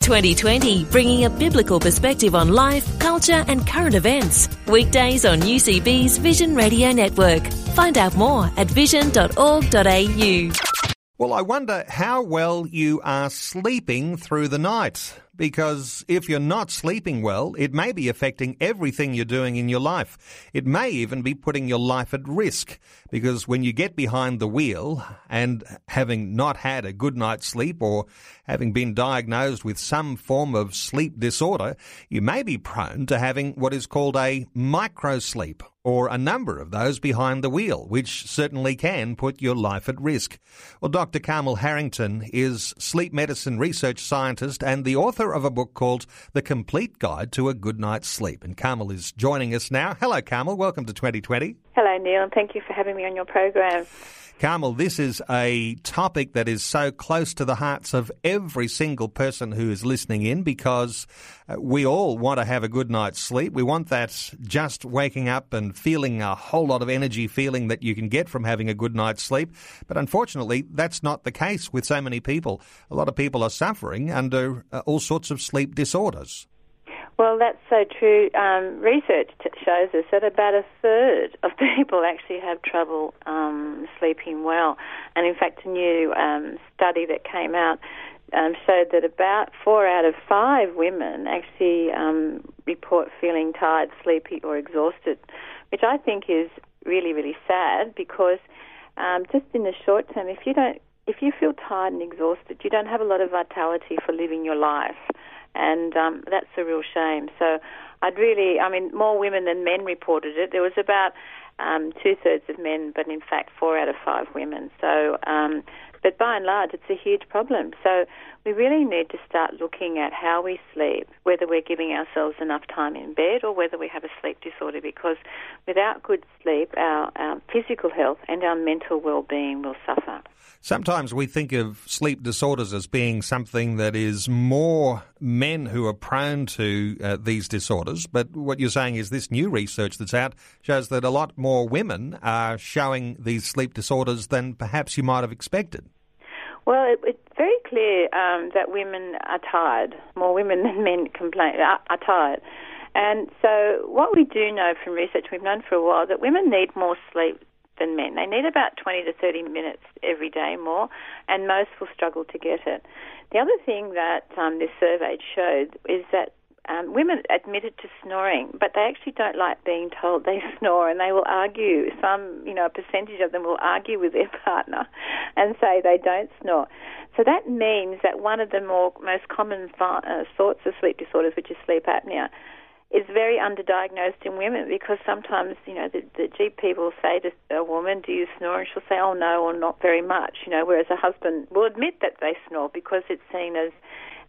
2020, bringing a biblical perspective on life, culture, and current events. Weekdays on UCB's Vision Radio Network. Find out more at vision.org.au. Well, I wonder how well you are sleeping through the night. Because if you're not sleeping well, it may be affecting everything you're doing in your life. It may even be putting your life at risk. Because when you get behind the wheel and having not had a good night's sleep or having been diagnosed with some form of sleep disorder, you may be prone to having what is called a microsleep or a number of those behind the wheel, which certainly can put your life at risk. Well, Dr. Carmel Harrington is sleep medicine research scientist and the author of a book called The Complete Guide to a Good Night's Sleep. And Carmel is joining us now. Hello, Carmel. Welcome to 2020. Hello, Neil, and thank you for having me on your program. Carmel, this is a topic that is so close to the hearts of every single person who is listening in because uh, we all want to have a good night's sleep. We want that just waking up and feeling a whole lot of energy feeling that you can get from having a good night's sleep. But unfortunately, that's not the case with so many people. A lot of people are suffering under uh, all sorts of sleep disorders. Well, that's so true. Um, research t- shows us that about a third of people actually have trouble um, sleeping well. And in fact, a new um, study that came out um, showed that about four out of five women actually um, report feeling tired, sleepy, or exhausted, which I think is really, really sad because um, just in the short term, if you don't, if you feel tired and exhausted, you don't have a lot of vitality for living your life and um, that's a real shame. So I'd really, I mean, more women than men reported it. There was about um, two thirds of men, but in fact, four out of five women. So, um, but by and large, it's a huge problem. So we really need to start looking at how we sleep, whether we're giving ourselves enough time in bed or whether we have a sleep disorder, because without good sleep, our, our physical health and our mental well-being will suffer. Sometimes we think of sleep disorders as being something that is more men who are prone to uh, these disorders, but what you're saying is this new research that's out shows that a lot more women are showing these sleep disorders than perhaps you might have expected. Well, it, it's very clear um, that women are tired. More women than men complain are, are tired. And so, what we do know from research we've known for a while that women need more sleep than men. They need about 20 to 30 minutes every day more, and most will struggle to get it. The other thing that um, this survey showed is that um, women admitted to snoring, but they actually don't like being told they snore, and they will argue. Some, you know, a percentage of them will argue with their partner and say they don't snore. So that means that one of the more most common uh, sorts of sleep disorders, which is sleep apnea, is very underdiagnosed in women because sometimes, you know, the, the GP will say to a woman, Do you snore? And she'll say, Oh, no, or not very much, you know, whereas a husband will admit that they snore because it's seen as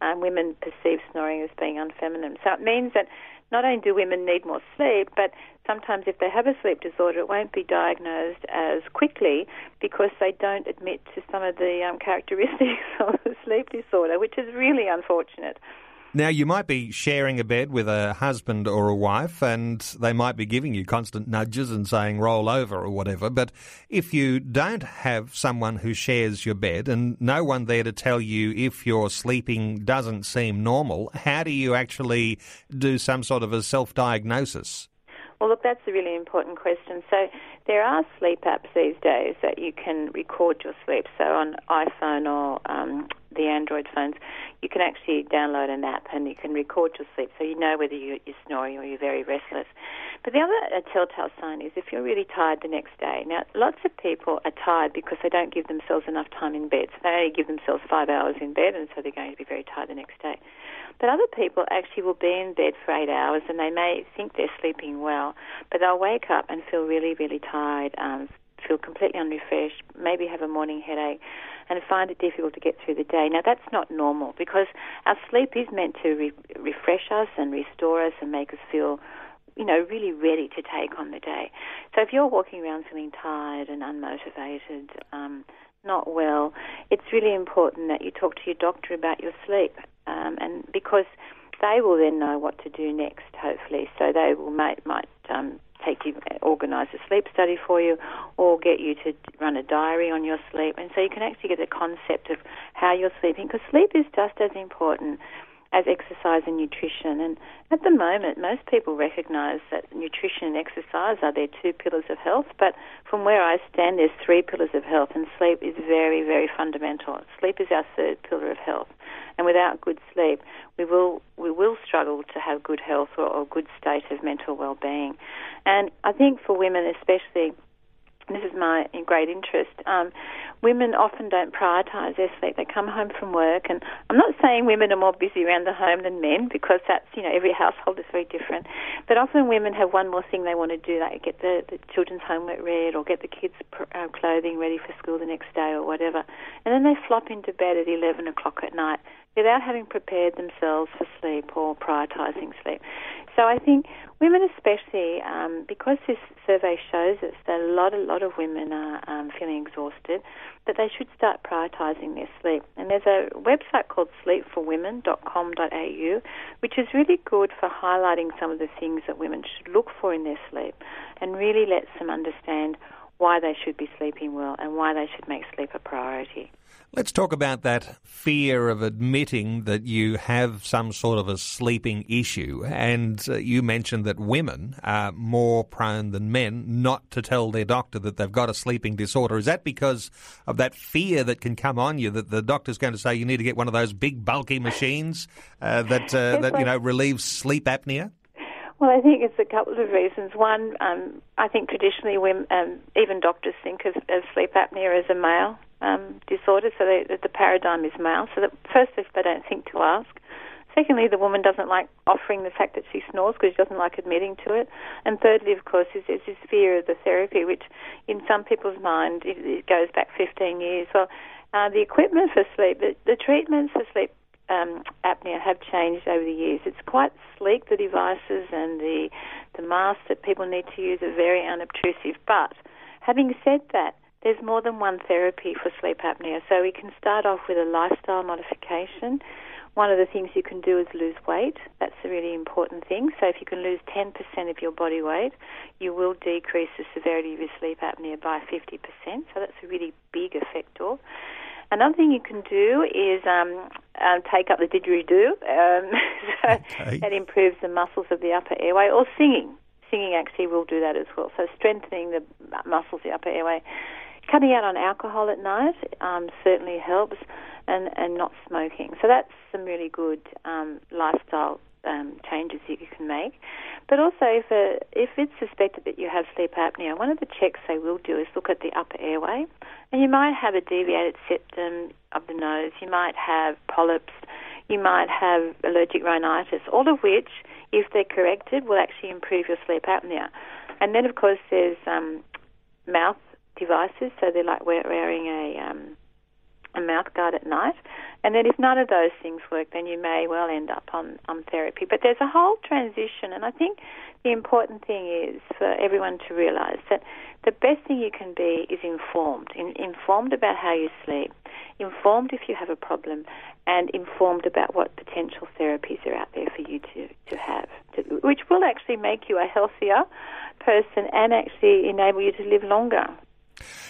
um, women perceive snoring as being unfeminine. So it means that not only do women need more sleep, but sometimes if they have a sleep disorder, it won't be diagnosed as quickly because they don't admit to some of the um, characteristics of the sleep disorder, which is really unfortunate. Now, you might be sharing a bed with a husband or a wife, and they might be giving you constant nudges and saying roll over or whatever. But if you don't have someone who shares your bed and no one there to tell you if your sleeping doesn't seem normal, how do you actually do some sort of a self diagnosis? Well, look, that's a really important question. So, there are sleep apps these days that you can record your sleep. So, on iPhone or um, the Android phones, you can actually download an app and you can record your sleep so you know whether you're, you're snoring or you're very restless. But the other uh, telltale sign is if you're really tired the next day. Now, lots of people are tired because they don't give themselves enough time in bed. So they only give themselves five hours in bed, and so they're going to be very tired the next day. But other people actually will be in bed for eight hours and they may think they're sleeping well, but they'll wake up and feel really, really tired, um, feel completely unrefreshed, maybe have a morning headache, and find it difficult to get through the day. Now, that's not normal because our sleep is meant to re- refresh us and restore us and make us feel you know, really ready to take on the day. So if you're walking around feeling tired and unmotivated, um, not well, it's really important that you talk to your doctor about your sleep, um, and because they will then know what to do next, hopefully. So they will might might um, take you, organise a sleep study for you, or get you to run a diary on your sleep, and so you can actually get a concept of how you're sleeping. Because sleep is just as important as exercise and nutrition. And at the moment, most people recognise that nutrition and exercise are their two pillars of health. But from where I stand, there's three pillars of health, and sleep is very, very fundamental. Sleep is our third pillar of health, and without good sleep, we will we will struggle to have good health or, or good state of mental well-being. And I think for women, especially this is my great interest. Um, women often don't prioritise their sleep. They come home from work, and I'm not saying women are more busy around the home than men because that's you know every household is very different. But often women have one more thing they want to do, like get the, the children's homework read or get the kids' uh, clothing ready for school the next day or whatever, and then they flop into bed at 11 o'clock at night without having prepared themselves for sleep or prioritising sleep. So I think women, especially, um, because this survey shows us that a lot, a lot of women are um, feeling exhausted, that they should start prioritising their sleep. And there's a website called sleepforwomen.com.au, which is really good for highlighting some of the things that women should look for in their sleep, and really lets them understand why they should be sleeping well and why they should make sleep a priority. Let's talk about that fear of admitting that you have some sort of a sleeping issue. And uh, you mentioned that women are more prone than men not to tell their doctor that they've got a sleeping disorder. Is that because of that fear that can come on you that the doctor's going to say you need to get one of those big bulky machines uh, that uh, that you know relieves sleep apnea? Well, I think it's a couple of reasons. One, um, I think traditionally, women, um, even doctors think of, of, sleep apnea as a male um, disorder, so they, the paradigm is male. So that firstly, they don't think to ask. Secondly, the woman doesn't like offering the fact that she snores because she doesn't like admitting to it. And thirdly, of course, is, is this fear of the therapy, which in some people's mind it, it goes back 15 years. Well, uh, the equipment for sleep, the, the treatments for sleep um, apnea have changed over the years. It's quite sleek. The devices and the the masks that people need to use are very unobtrusive. But having said that, there's more than one therapy for sleep apnea. So we can start off with a lifestyle modification. One of the things you can do is lose weight. That's a really important thing. So if you can lose 10% of your body weight, you will decrease the severity of your sleep apnea by 50%. So that's a really big effector. Another thing you can do is um, um, take up the didgeridoo. Um, so okay. That improves the muscles of the upper airway, or singing. Singing actually will do that as well. So strengthening the muscles of the upper airway. Cutting out on alcohol at night um, certainly helps, and, and not smoking. So that's some really good um, lifestyle um, changes you can make. But also, if, a, if it's suspected that you have sleep apnea, one of the checks they will do is look at the upper airway. And you might have a deviated septum of the nose, you might have polyps, you might have allergic rhinitis, all of which, if they're corrected, will actually improve your sleep apnea. And then, of course, there's um, mouth devices, so they're like wearing a um, a mouth guard at night. And then if none of those things work, then you may well end up on, on therapy. But there's a whole transition, and I think the important thing is for everyone to realize that the best thing you can be is informed. In, informed about how you sleep, informed if you have a problem, and informed about what potential therapies are out there for you to, to have, to, which will actually make you a healthier person and actually enable you to live longer.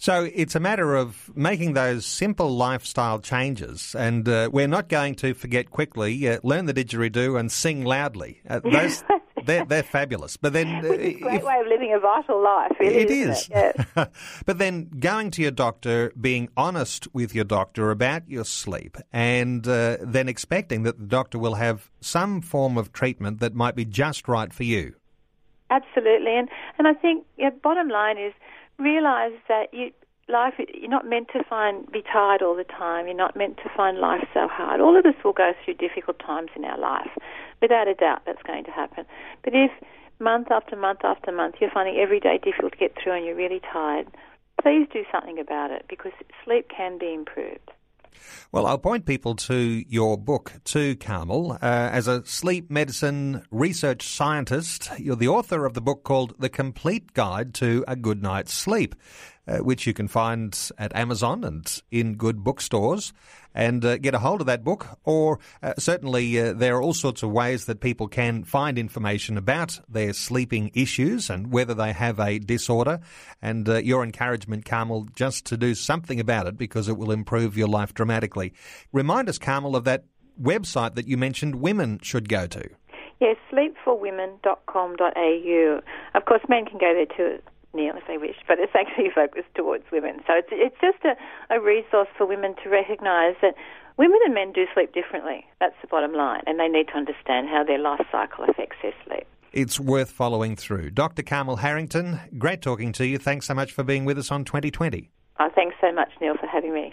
So it's a matter of making those simple lifestyle changes, and uh, we're not going to forget quickly. Uh, learn the didgeridoo and sing loudly. Uh, those they're, they're fabulous. But then, uh, Which is a great if, way of living a vital life. Really, it is. It? But then going to your doctor, being honest with your doctor about your sleep, and uh, then expecting that the doctor will have some form of treatment that might be just right for you. Absolutely, and and I think yeah, bottom line is realize that you life you're not meant to find be tired all the time. You're not meant to find life so hard. All of us will go through difficult times in our life, without a doubt. That's going to happen. But if month after month after month you're finding every day difficult to get through and you're really tired, please do something about it because sleep can be improved. Well, I'll point people to your book, too, Carmel. Uh, as a sleep medicine research scientist, you're the author of the book called The Complete Guide to a Good Night's Sleep uh, which you can find at Amazon and in good bookstores. And uh, get a hold of that book, or uh, certainly uh, there are all sorts of ways that people can find information about their sleeping issues and whether they have a disorder. And uh, your encouragement, Carmel, just to do something about it because it will improve your life dramatically. Remind us, Carmel, of that website that you mentioned women should go to. Yes, sleepforwomen.com.au. Of course, men can go there too Neil, if they wish, but it's actually focused towards women. So it's, it's just a, a resource for women to recognise that women and men do sleep differently. That's the bottom line, and they need to understand how their life cycle affects their sleep. It's worth following through. Dr. Carmel Harrington, great talking to you. Thanks so much for being with us on 2020. Oh, thanks so much, Neil, for having me.